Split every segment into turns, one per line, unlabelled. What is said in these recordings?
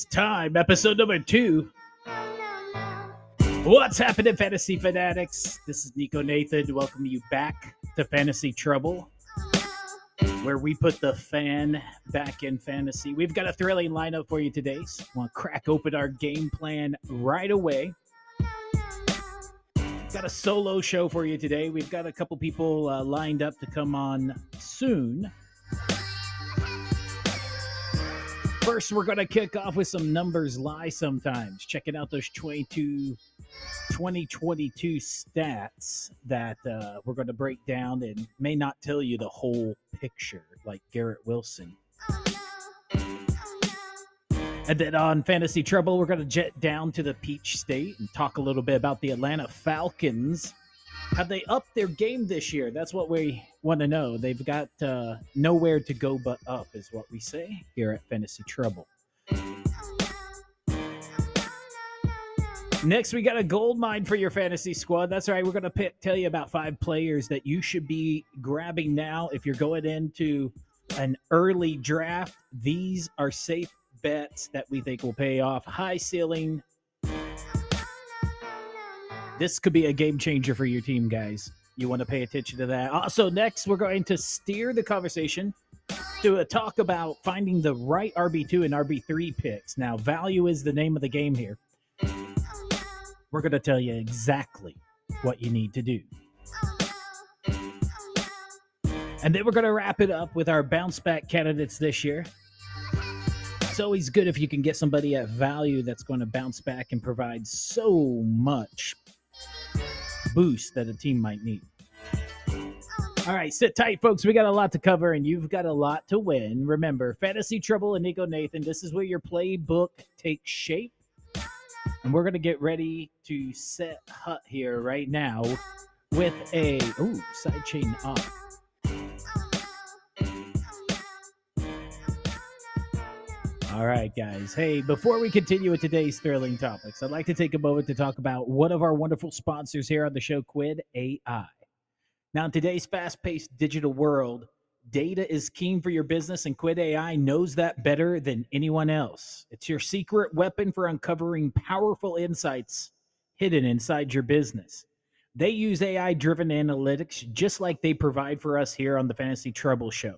It's time. Episode number two. What's happening, Fantasy Fanatics? This is Nico Nathan. Welcome you back to Fantasy Trouble, where we put the fan back in fantasy. We've got a thrilling lineup for you today. So want to crack open our game plan right away. Got a solo show for you today. We've got a couple people uh, lined up to come on soon. First, we're going to kick off with some numbers lie sometimes. Checking out those 22, 2022 stats that uh, we're going to break down and may not tell you the whole picture, like Garrett Wilson. And then on Fantasy Trouble, we're going to jet down to the Peach State and talk a little bit about the Atlanta Falcons. Have they upped their game this year? That's what we want to know. They've got uh, nowhere to go but up, is what we say here at Fantasy Trouble. Next, we got a gold mine for your fantasy squad. That's right. We're going to tell you about five players that you should be grabbing now if you're going into an early draft. These are safe bets that we think will pay off. High ceiling. This could be a game changer for your team, guys. You want to pay attention to that. Uh, also, next, we're going to steer the conversation to a talk about finding the right RB2 and RB3 picks. Now, value is the name of the game here. We're going to tell you exactly what you need to do. And then we're going to wrap it up with our bounce back candidates this year. It's always good if you can get somebody at value that's going to bounce back and provide so much boost that a team might need. All right, sit tight, folks. We got a lot to cover, and you've got a lot to win. Remember, Fantasy Trouble and Nico Nathan, this is where your playbook takes shape. And we're going to get ready to set hut here right now with a ooh, sidechain off. All right, guys. Hey, before we continue with today's thrilling topics, I'd like to take a moment to talk about one of our wonderful sponsors here on the show, Quid AI. Now, in today's fast paced digital world, data is keen for your business, and Quid AI knows that better than anyone else. It's your secret weapon for uncovering powerful insights hidden inside your business. They use AI driven analytics just like they provide for us here on the Fantasy Trouble Show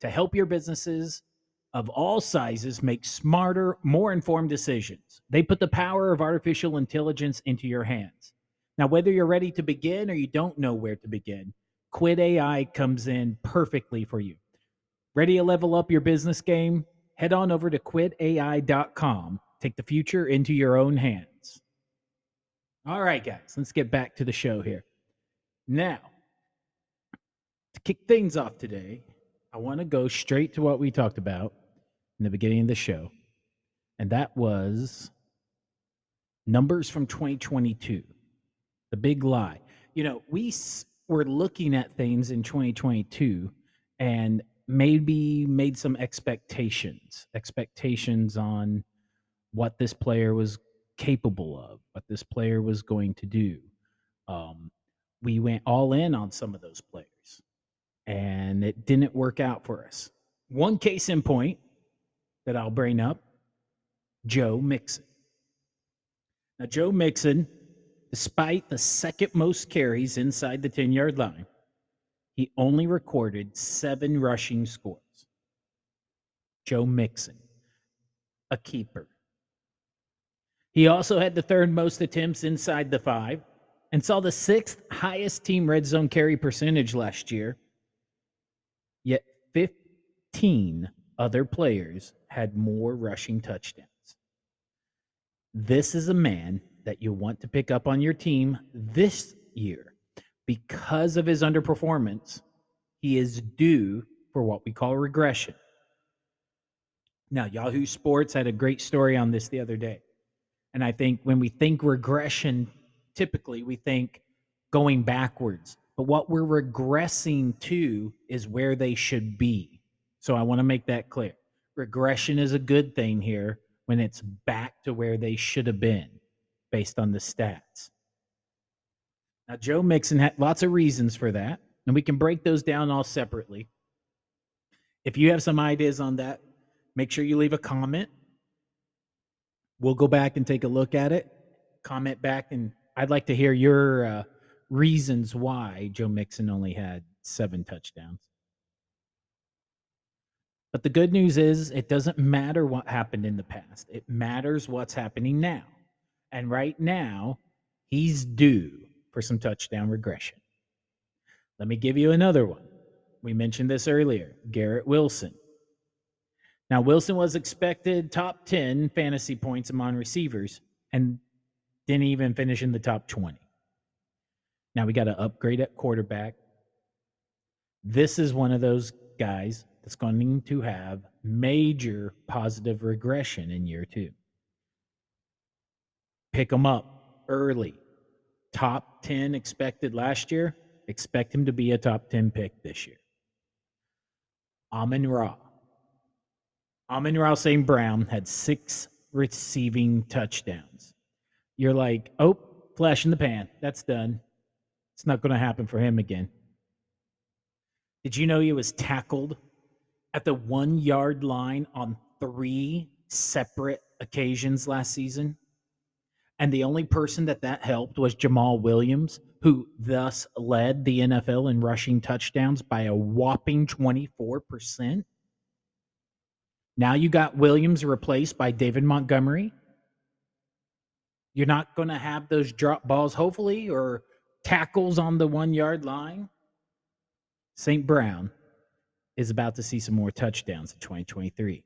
to help your businesses of all sizes make smarter, more informed decisions. They put the power of artificial intelligence into your hands. Now, whether you're ready to begin or you don't know where to begin, Quid AI comes in perfectly for you. Ready to level up your business game? Head on over to quidai.com. Take the future into your own hands. All right, guys, let's get back to the show here. Now, to kick things off today, I want to go straight to what we talked about in the beginning of the show, and that was numbers from 2022. The big lie. You know, we were looking at things in 2022 and maybe made some expectations, expectations on what this player was capable of, what this player was going to do. Um, we went all in on some of those players, and it didn't work out for us. One case in point that I'll bring up Joe Mixon. Now, Joe Mixon, despite the second most carries inside the 10 yard line, he only recorded seven rushing scores. Joe Mixon, a keeper. He also had the third most attempts inside the five and saw the sixth highest team red zone carry percentage last year. Yet 15 other players had more rushing touchdowns. This is a man that you want to pick up on your team this year because of his underperformance. He is due for what we call regression. Now, Yahoo Sports had a great story on this the other day. And I think when we think regression, typically we think going backwards. But what we're regressing to is where they should be. So I want to make that clear. Regression is a good thing here when it's back to where they should have been based on the stats. Now, Joe Mixon had lots of reasons for that, and we can break those down all separately. If you have some ideas on that, make sure you leave a comment. We'll go back and take a look at it. Comment back, and I'd like to hear your uh, reasons why Joe Mixon only had seven touchdowns. But the good news is, it doesn't matter what happened in the past. It matters what's happening now. And right now, he's due for some touchdown regression. Let me give you another one. We mentioned this earlier Garrett Wilson. Now, Wilson was expected top 10 fantasy points among receivers and didn't even finish in the top 20. Now we got to upgrade at quarterback. This is one of those guys that's going to have major positive regression in year two. Pick him up early. Top 10 expected last year. Expect him to be a top 10 pick this year. Amon Ra. Amon-Ra St. Brown had six receiving touchdowns. You're like, oh, flash in the pan. That's done. It's not going to happen for him again. Did you know he was tackled at the one yard line on three separate occasions last season? And the only person that that helped was Jamaal Williams, who thus led the NFL in rushing touchdowns by a whopping 24%. Now you got Williams replaced by David Montgomery. You're not going to have those drop balls, hopefully, or tackles on the one yard line. St. Brown is about to see some more touchdowns in 2023.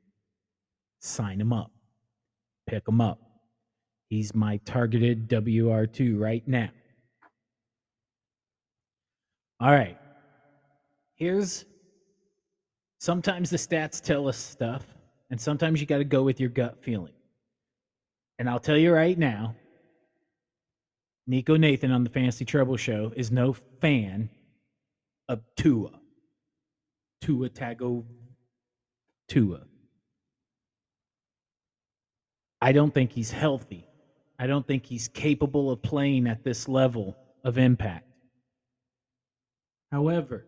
Sign him up, pick him up. He's my targeted WR2 right now. All right. Here's sometimes the stats tell us stuff, and sometimes you got to go with your gut feeling. And I'll tell you right now, Nico Nathan on the Fantasy Trouble Show is no fan of Tua. Tua Tago Tua. I don't think he's healthy. I don't think he's capable of playing at this level of impact. However,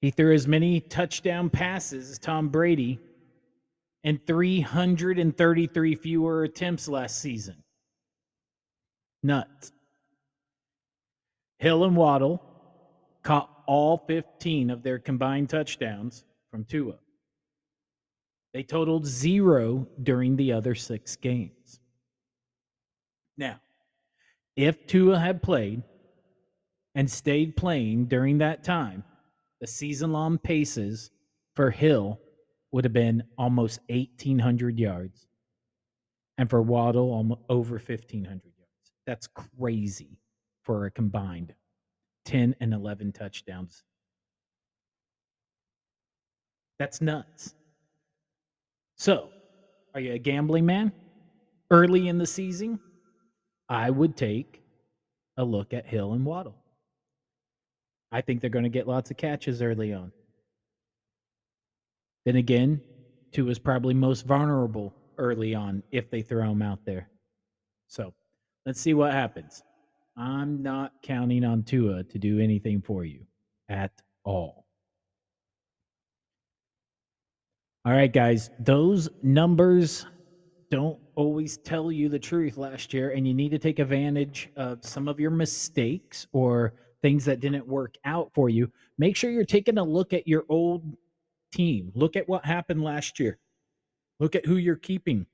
he threw as many touchdown passes as Tom Brady and 333 fewer attempts last season. Nuts. Hill and Waddle caught all 15 of their combined touchdowns from Tua. They totaled zero during the other six games. Now, if Tua had played and stayed playing during that time, the season long paces for Hill would have been almost 1,800 yards, and for Waddle, over 1,500 yards. That's crazy for a combined 10 and 11 touchdowns. That's nuts. So, are you a gambling man? Early in the season, I would take a look at Hill and Waddle. I think they're going to get lots of catches early on. Then again, Tua is probably most vulnerable early on if they throw him out there. So let's see what happens. I'm not counting on Tua to do anything for you at all. All right, guys, those numbers don't always tell you the truth last year, and you need to take advantage of some of your mistakes or things that didn't work out for you, make sure you're taking a look at your old team. Look at what happened last year. Look at who you're keeping.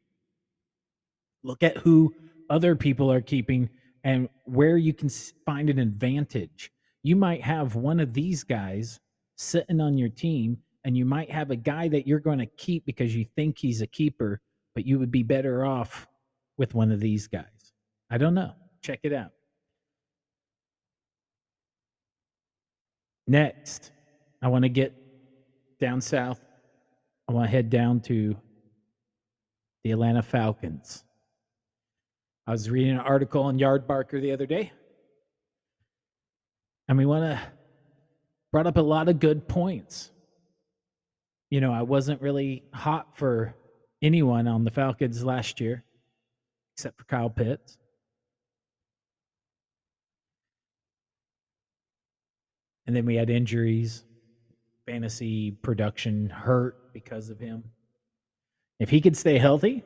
Look at who other people are keeping and where you can find an advantage. You might have one of these guys sitting on your team, and you might have a guy that you're going to keep because you think he's a keeper, but you would be better off with one of these guys. I don't know. Check it out. Next, I want to get down south. I want to head down to the Atlanta Falcons. I was reading an article on Yardbarker the other day, and we want to brought up a lot of good points. You know, I wasn't really hot for anyone on the Falcons last year, except for Kyle Pitts. And then we had injuries. fantasy production hurt because of him. If he could stay healthy,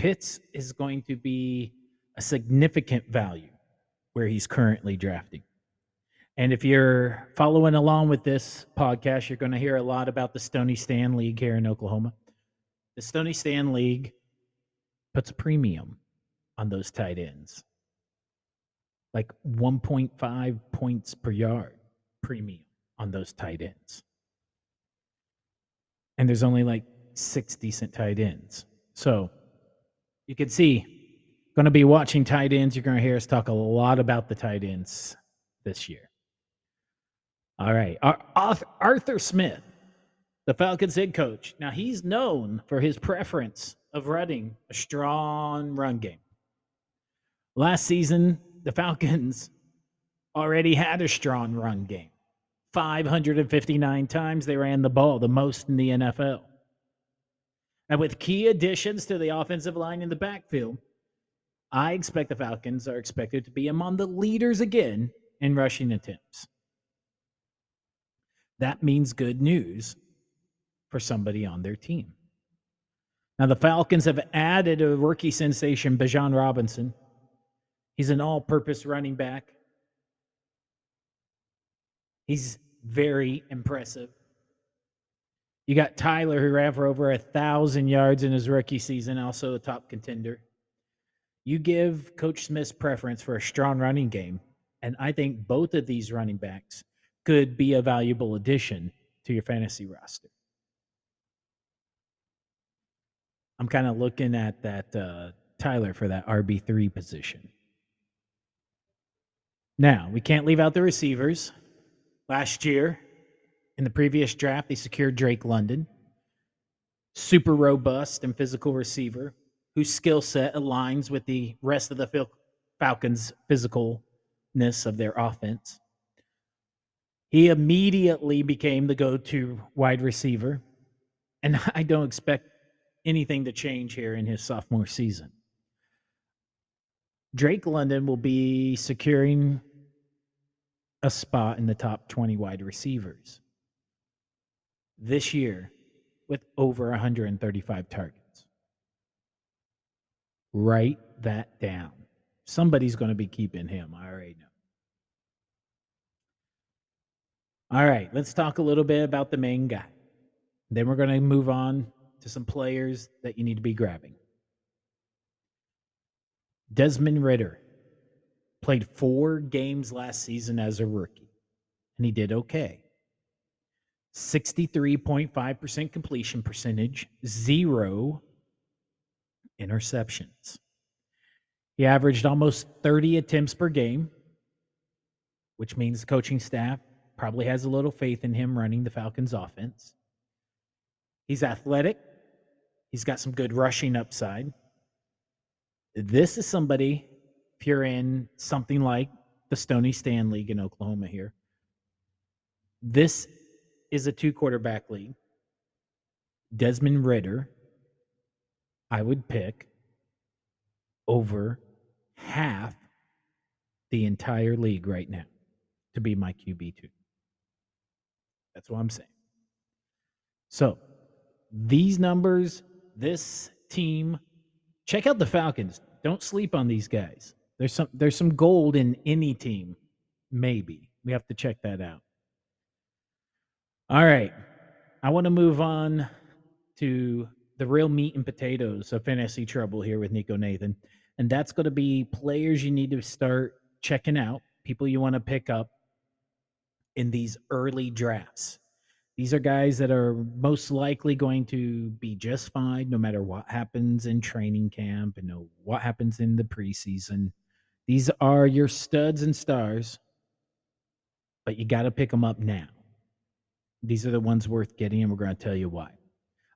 Pitts is going to be a significant value where he's currently drafting. And if you're following along with this podcast, you're going to hear a lot about the Stony Stan League here in Oklahoma. The Stony Stan League puts a premium on those tight ends, like 1.5 points per yard premium on those tight ends. And there's only like six decent tight ends. So you can see, going to be watching tight ends. You're going to hear us talk a lot about the tight ends this year. All right. Arthur Smith, the Falcons head coach. Now, he's known for his preference of running a strong run game. Last season, the Falcons already had a strong run game. 559 times they ran the ball, the most in the NFL. And with key additions to the offensive line in the backfield, I expect the Falcons are expected to be among the leaders again in rushing attempts that means good news for somebody on their team. Now, the Falcons have added a rookie sensation, Bijan Robinson. He's an all purpose running back. He's very impressive. You got Tyler, who ran for over a thousand yards in his rookie season, also a top contender. You give Coach Smith's preference for a strong running game, and I think both of these running backs could be a valuable addition to your fantasy roster. I'm kind of looking at that uh, Tyler for that RB3 position. Now, we can't leave out the receivers. Last year, in the previous draft, they secured Drake London, super robust and physical receiver whose skill set aligns with the rest of the Falcons' physicalness of their offense. He immediately became the go to wide receiver. And I don't expect anything to change here in his sophomore season. Drake London will be securing a spot in the top 20 wide receivers this year with over 135 targets. Write that down. Somebody's going to be keeping him. I already know. All right, let's talk a little bit about the main guy. Then we're going to move on to some players that you need to be grabbing. Desmond Ridder played four games last season as a rookie, and he did okay. 63.5% completion percentage, zero interceptions. He averaged almost 30 attempts per game, which means the coaching staff probably has a little faith in him running the Falcons offense. He's athletic. He's got some good rushing upside. This is somebody, if you're in something like the Stony Stan League in Oklahoma here, this is a two quarterback league. Desmond Ridder, I would pick over half the entire league right now to be my QB2. That's what I'm saying. So these numbers, this team, check out the Falcons. Don't sleep on these guys. There's some there's some gold in any team. Maybe. We have to check that out. All right. I want to move on to the real meat and potatoes of fantasy trouble here with Nico Nathan. And that's going to be players you need to start checking out, people you want to pick up in these early drafts. These are guys that are most likely going to be just fine no matter what happens in training camp and know what happens in the preseason. These are your studs and stars, but you got to pick them up now. These are the ones worth getting, and we're going to tell you why.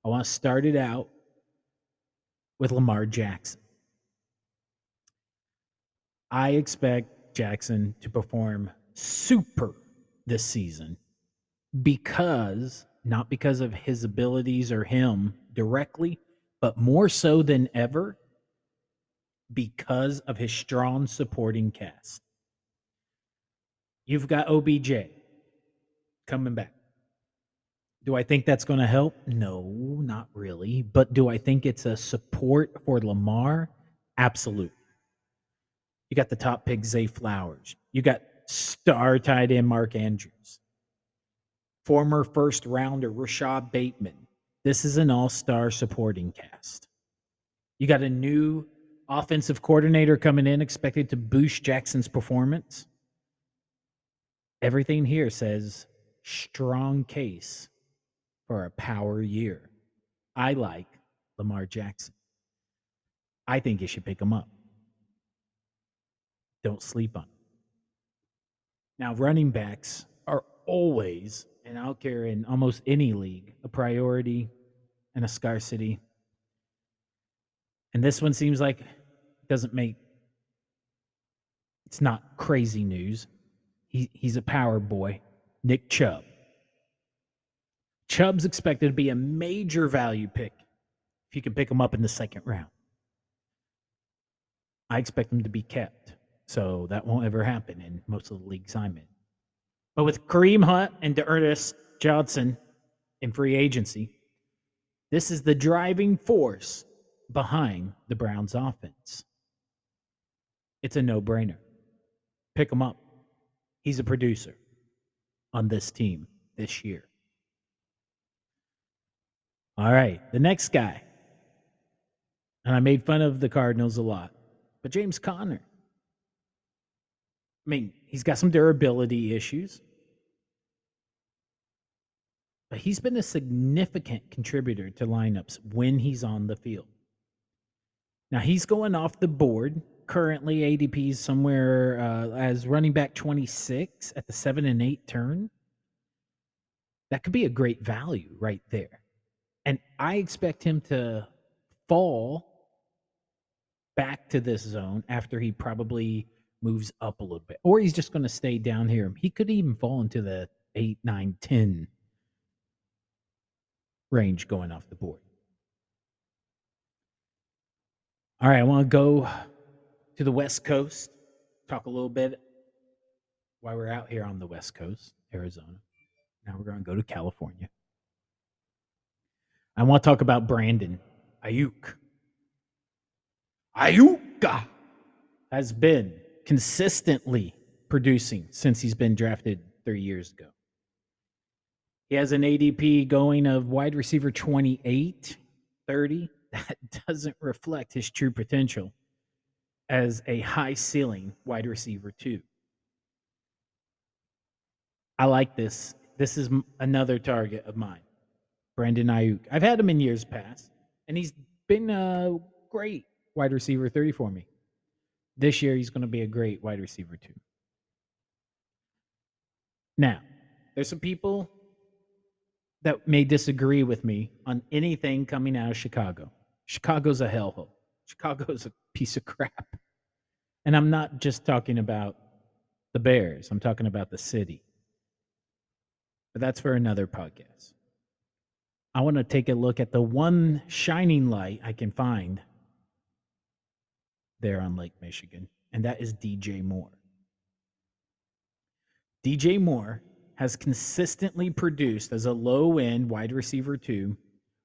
I want to start it out with Lamar Jackson. I expect Jackson to perform super this season because not because of his abilities or him directly, but more so than ever because of his strong supporting cast. You've got OBJ, coming back. Do I think that's going to help? No, not really. But do I think it's a support for Lamar? Absolute. You got the top pick, Zay Flowers. You got star tight end Mark Andrews. Former first rounder Rashod Bateman. This is an all star supporting cast. You got a new offensive coordinator coming in, expected to boost Jackson's performance. Everything here says strong case for a power year. I like Lamar Jackson. I think you should pick him up. Don't sleep on him. Now, running backs are always, and I don't care in almost any league, a priority and a scarcity. And this one seems like it doesn't make it's not crazy news. He, he's a power boy, Nick Chubb. Chubb's expected to be a major value pick if you can pick him up in the second round. I expect him to be kept, so that won't ever happen in most of the leagues I'm in. But with Kareem Hunt and Ernest Johnson in free agency, this is the driving force behind the Browns offense. It's a no brainer. Pick him up. He's a producer on this team this year. All right, the next guy. And I made fun of the Cardinals a lot, but James Conner. I mean, he's got some durability issues, but he's been a significant contributor to lineups when he's on the field. Now he's going off the board. Currently, ADP is somewhere uh, as running back 26 at the seven and eight turn. That could be a great value right there. And I expect him to fall back to this zone after he probably moves up a little bit, or he's just going to stay down here. He could even fall into the eight, nine, 10 range going off the board. All right, I want to go to the West Coast, talk a little bit while we're out here on the West Coast, Arizona. Now we're going to go to California. I want to talk about Brandon Aiyuk. Ayuka has been consistently producing since he's been drafted three years ago. He has an ADP going of wide receiver 28, 30. That doesn't reflect his true potential as a high ceiling wide receiver, too. I like this. This is another target of mine. Brandon Aiyuk. I've had him in years past, and he's been a great wide receiver 30 for me. This year, he's going to be a great wide receiver, too. Now, there's some people that may disagree with me on anything coming out of Chicago. Chicago's a hellhole. Chicago's a piece of crap. And I'm not just talking about the Bears, I'm talking about the city. But that's for another podcast. I want to take a look at the one shining light I can find there on Lake Michigan, and that is DJ Moore. DJ Moore has consistently produced as a low end wide receiver two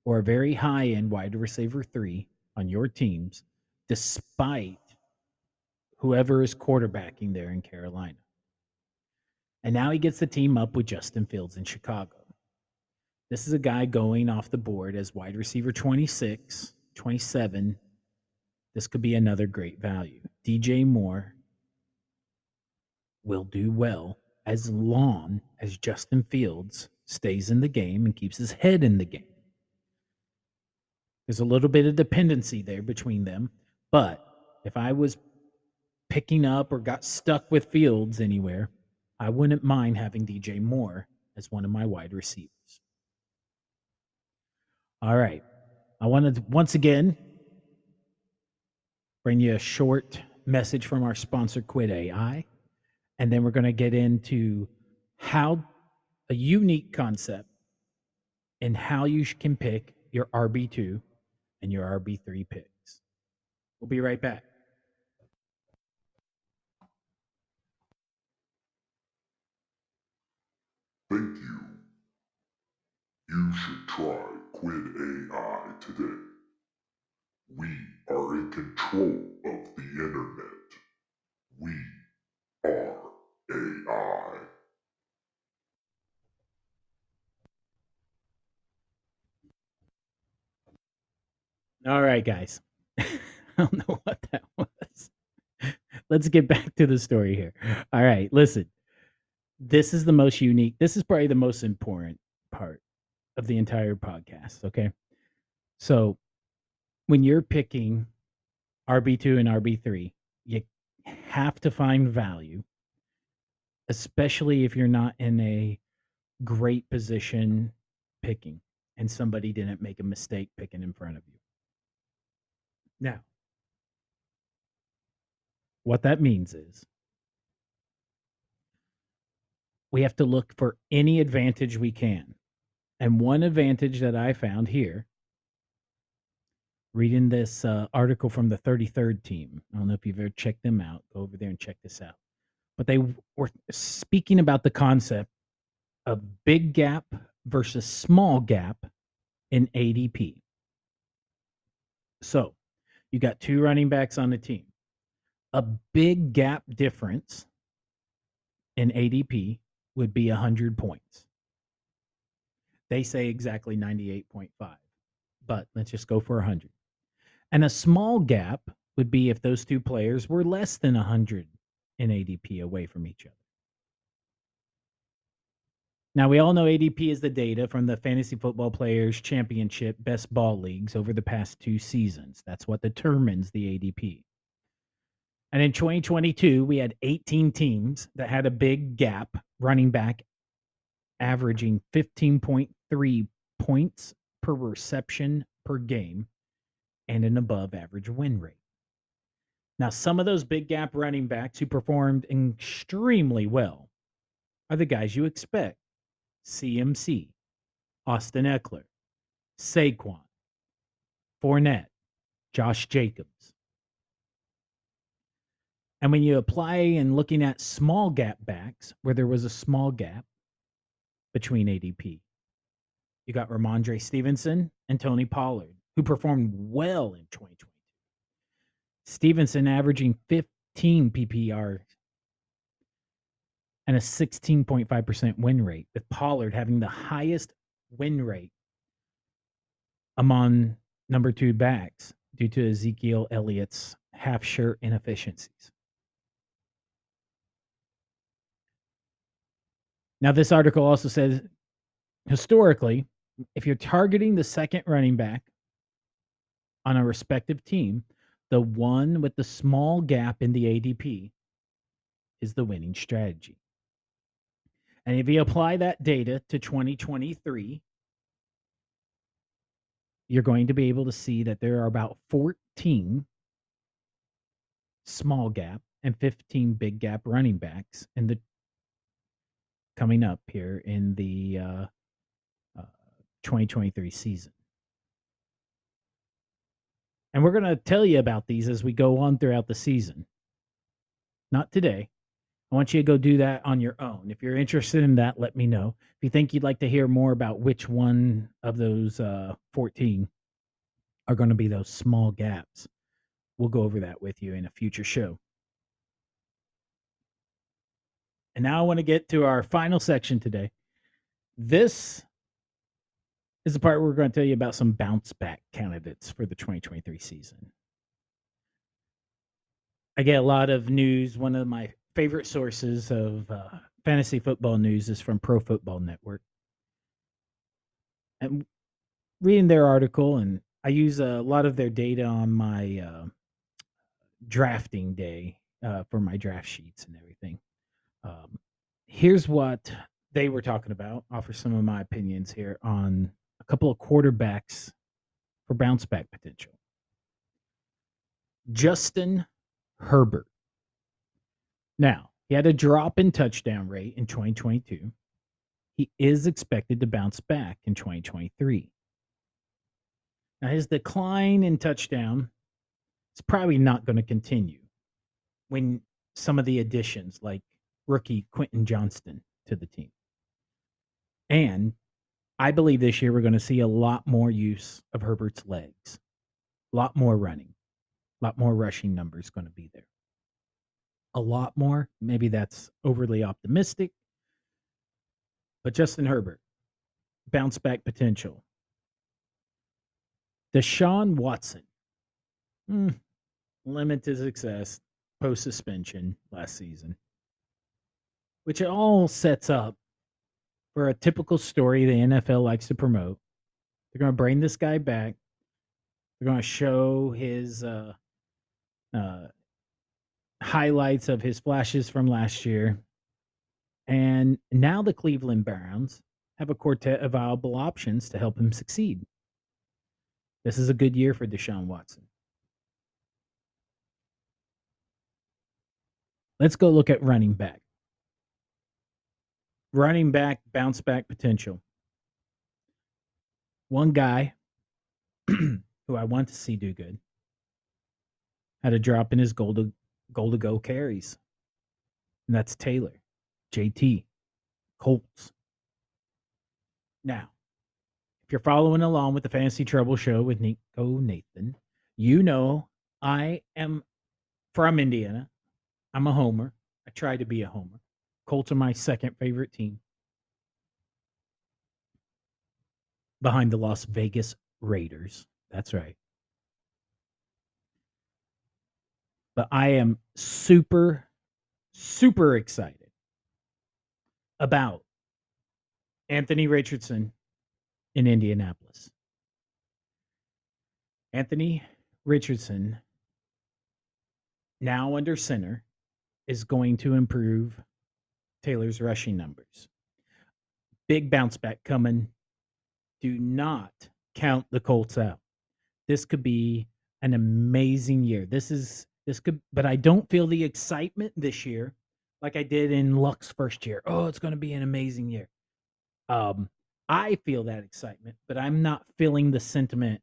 or a very high end wide receiver three on your teams, despite whoever is quarterbacking there in Carolina. And now he gets the team up with Justin Fields in Chicago. This is a guy going off the board as wide receiver 26, 27. This could be another great value. DJ Moore will do well as long as Justin Fields stays in the game and keeps his head in the game. There's a little bit of dependency there between them. But if I was picking up or got stuck with Fields anywhere, I wouldn't mind having DJ Moore as one of my wide receivers. All right. I wanted to once again bring you a short message from our sponsor, Quid AI. And then we're going to get into how a unique concept and how you can pick your RB2 and your RB3 picks. We'll be right back.
Thank you. You should try Quid AI today. We are in control of the internet. We are AI.
All right, guys. I don't know what that was. Let's get back to the story here. All right, listen. This is the most unique. This is probably the most important part of the entire podcast. Okay. So when you're picking RB2 and RB3, you have to find value, especially if you're not in a great position picking and somebody didn't make a mistake picking in front of you. Now, what that means is we have to look for any advantage we can. And one advantage that I found here, reading this uh, article from the 33rd team, I don't know if you've ever checked them out. Go over there and check this out. But they were speaking about the concept of big gap versus small gap in ADP. So you got two running backs on the team. A big gap difference in ADP would be 100 points. They say exactly 98.5, but let's just go for 100. And a small gap would be if those two players were less than 100 in ADP away from each other. Now, we all know ADP is the data from the Fantasy Football Players Championship Best Ball Leagues over the past two seasons. That's what determines the ADP. And in 2022, we had 18 teams that had a big gap running back averaging 15.3 points per reception per game and an above average win rate. Now, some of those big gap running backs who performed extremely well are the guys you expect CMC, Austin Ekeler, Saquon, Fournette, Josh Jacobs. And when you apply and looking at small gap backs, where there was a small gap between ADP, you got Rhamondre Stevenson and Tony Pollard, who performed well in 2022. Stevenson averaging 15 PPR and a 16.5% win rate, with Pollard having the highest win rate among number two backs due to Ezekiel Elliott's half shirt inefficiencies. Now, this article also says historically, if you're targeting the second running back on a respective team, the one with the small gap in the ADP is the winning strategy. And if you apply that data to 2023, you're going to be able to see that there are about 14 small gap and 15 big gap running backs in the coming up here in the uh, 2023 season. And we're going to tell you about these as we go on throughout the season. Not today, I want you to go do that on your own. If you're interested in that, let me know. If you think you'd like to hear more about which one of those uh, 14 are going to be those small gaps, we'll go over that with you in a future show. And now I want to get to our final section today. This is the part where we're going to tell you about some bounce back candidates for the 2023 season. I get a lot of news. One of my favorite sources of uh, fantasy football news is from Pro Football Network. And reading their article, and I use a lot of their data on my uh, drafting day uh, for my draft sheets and everything. Um, here's what they were talking about. Offer some of my opinions here on couple of quarterbacks for bounce back potential. Justin Herbert now, he had a drop in touchdown rate in 2022. He is expected to bounce back in 2023. Now, his decline in touchdown is probably not going to continue when some of the additions, like rookie Quentin Johnston, to the team. And I believe this year we're going to see a lot more use of Herbert's legs, a lot more running, a lot more rushing numbers going to be there. A lot more. Maybe that's overly optimistic. But Justin Herbert, bounce back potential. Deshaun Watson, mm, limited success post suspension last season, which it all sets up for a typical story the NFL likes to promote. They're going to bring this guy back. They're going to show his uh, uh, highlights of his flashes from last year. And now the Cleveland Browns have a quartet of viable options to help him succeed. This is a good year for Deshaun Watson. Let's go look at running back. Running back bounce back potential. One guy who I want to see do good had a drop in his goal to goal to go carries. And that's Taylor, JT, Colts. Now, if you're following along with the Fantasy Trouble Show with Nico Nathan, you know I am from Indiana. I'm a homer. I try to be a homer. Colts are my second favorite team. Behind the Las Vegas Raiders. That's right. But I am super, super excited about Anthony Richardson in Indianapolis. Anthony Richardson, now under center, is going to improve Taylor's rushing numbers. Big bounce back coming. Do not count the Colts out. This could be an amazing year. This is this could but I don't feel the excitement this year like I did in Luck's first year. Oh, it's going to be an amazing year. Um I feel that excitement, but I'm not feeling the sentiment.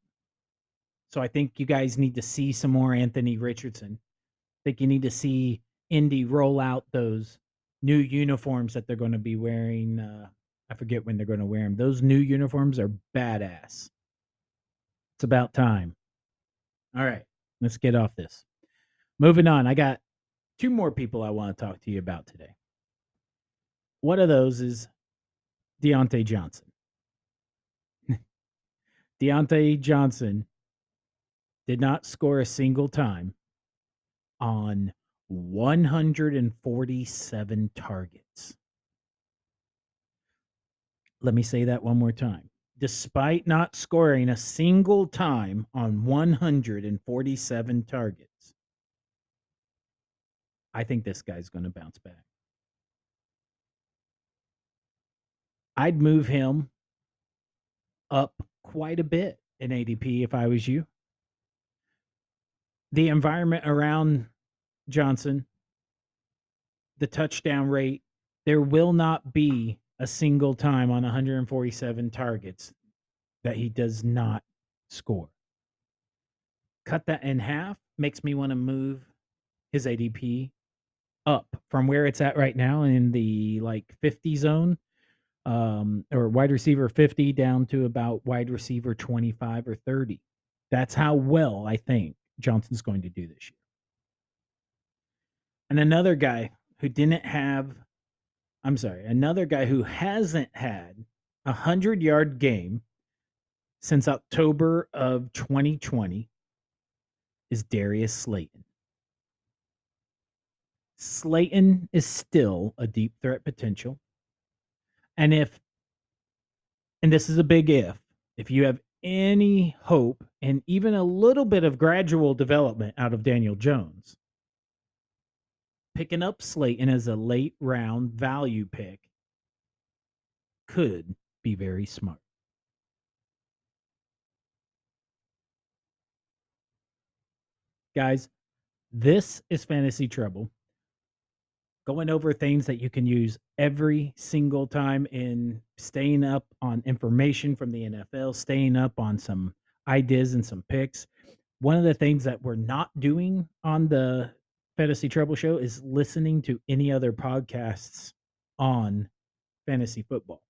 So I think you guys need to see some more Anthony Richardson. I think you need to see Indy roll out those new uniforms that they're going to be wearing. Uh, I forget when they're going to wear them. Those new uniforms are badass. It's about time. All right, let's get off this. Moving on, I got two more people I want to talk to you about today. One of those is Diontae Johnson. Diontae Johnson did not score a single time on 147 targets. Let me say that one more time. Despite not scoring a single time on 147 targets, I think this guy's going to bounce back. I'd move him up quite a bit in ADP if I was you. The environment around Johnson, the touchdown rate, there will not be a single time on 147 targets that he does not score. Cut that in half makes me want to move his ADP up from where it's at right now in the like 50 zone um, or wide receiver 50 down to about wide receiver 25 or 30. That's how well I think Johnson's going to do this year. And another guy who didn't have, I'm sorry, another guy who hasn't had a 100 yard game since October of 2020 is Darius Slayton. Slayton is still a deep threat potential. And if, and this is a big if, if you have any hope and even a little bit of gradual development out of Daniel Jones, picking up Slayton as a late round value pick could be very smart. Guys, this is Fantasy Trouble. Going over things that you can use every single time in staying up on information from the NFL, staying up on some ideas and some picks. One of the things that we're not doing on the Fantasy Trouble Show is listening to any other podcasts on fantasy football.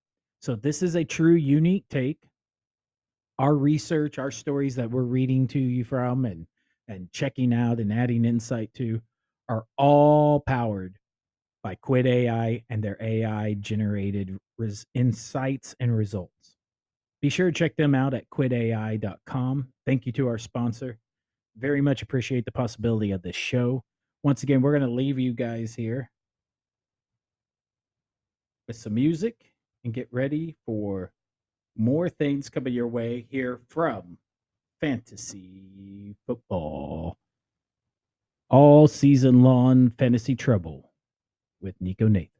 So this is a true unique take. Our research, our stories that we're reading to you from and and checking out and adding insight to are all powered by Quid AI and their AI generated res- insights and results. Be sure to check them out at quidai.com. Thank you to our sponsor. Very much appreciate the possibility of this show. Once again, we're going to leave you guys here with some music and get ready for more things coming your way here from Fantasy Football. All season long fantasy trouble with Nico Nathan.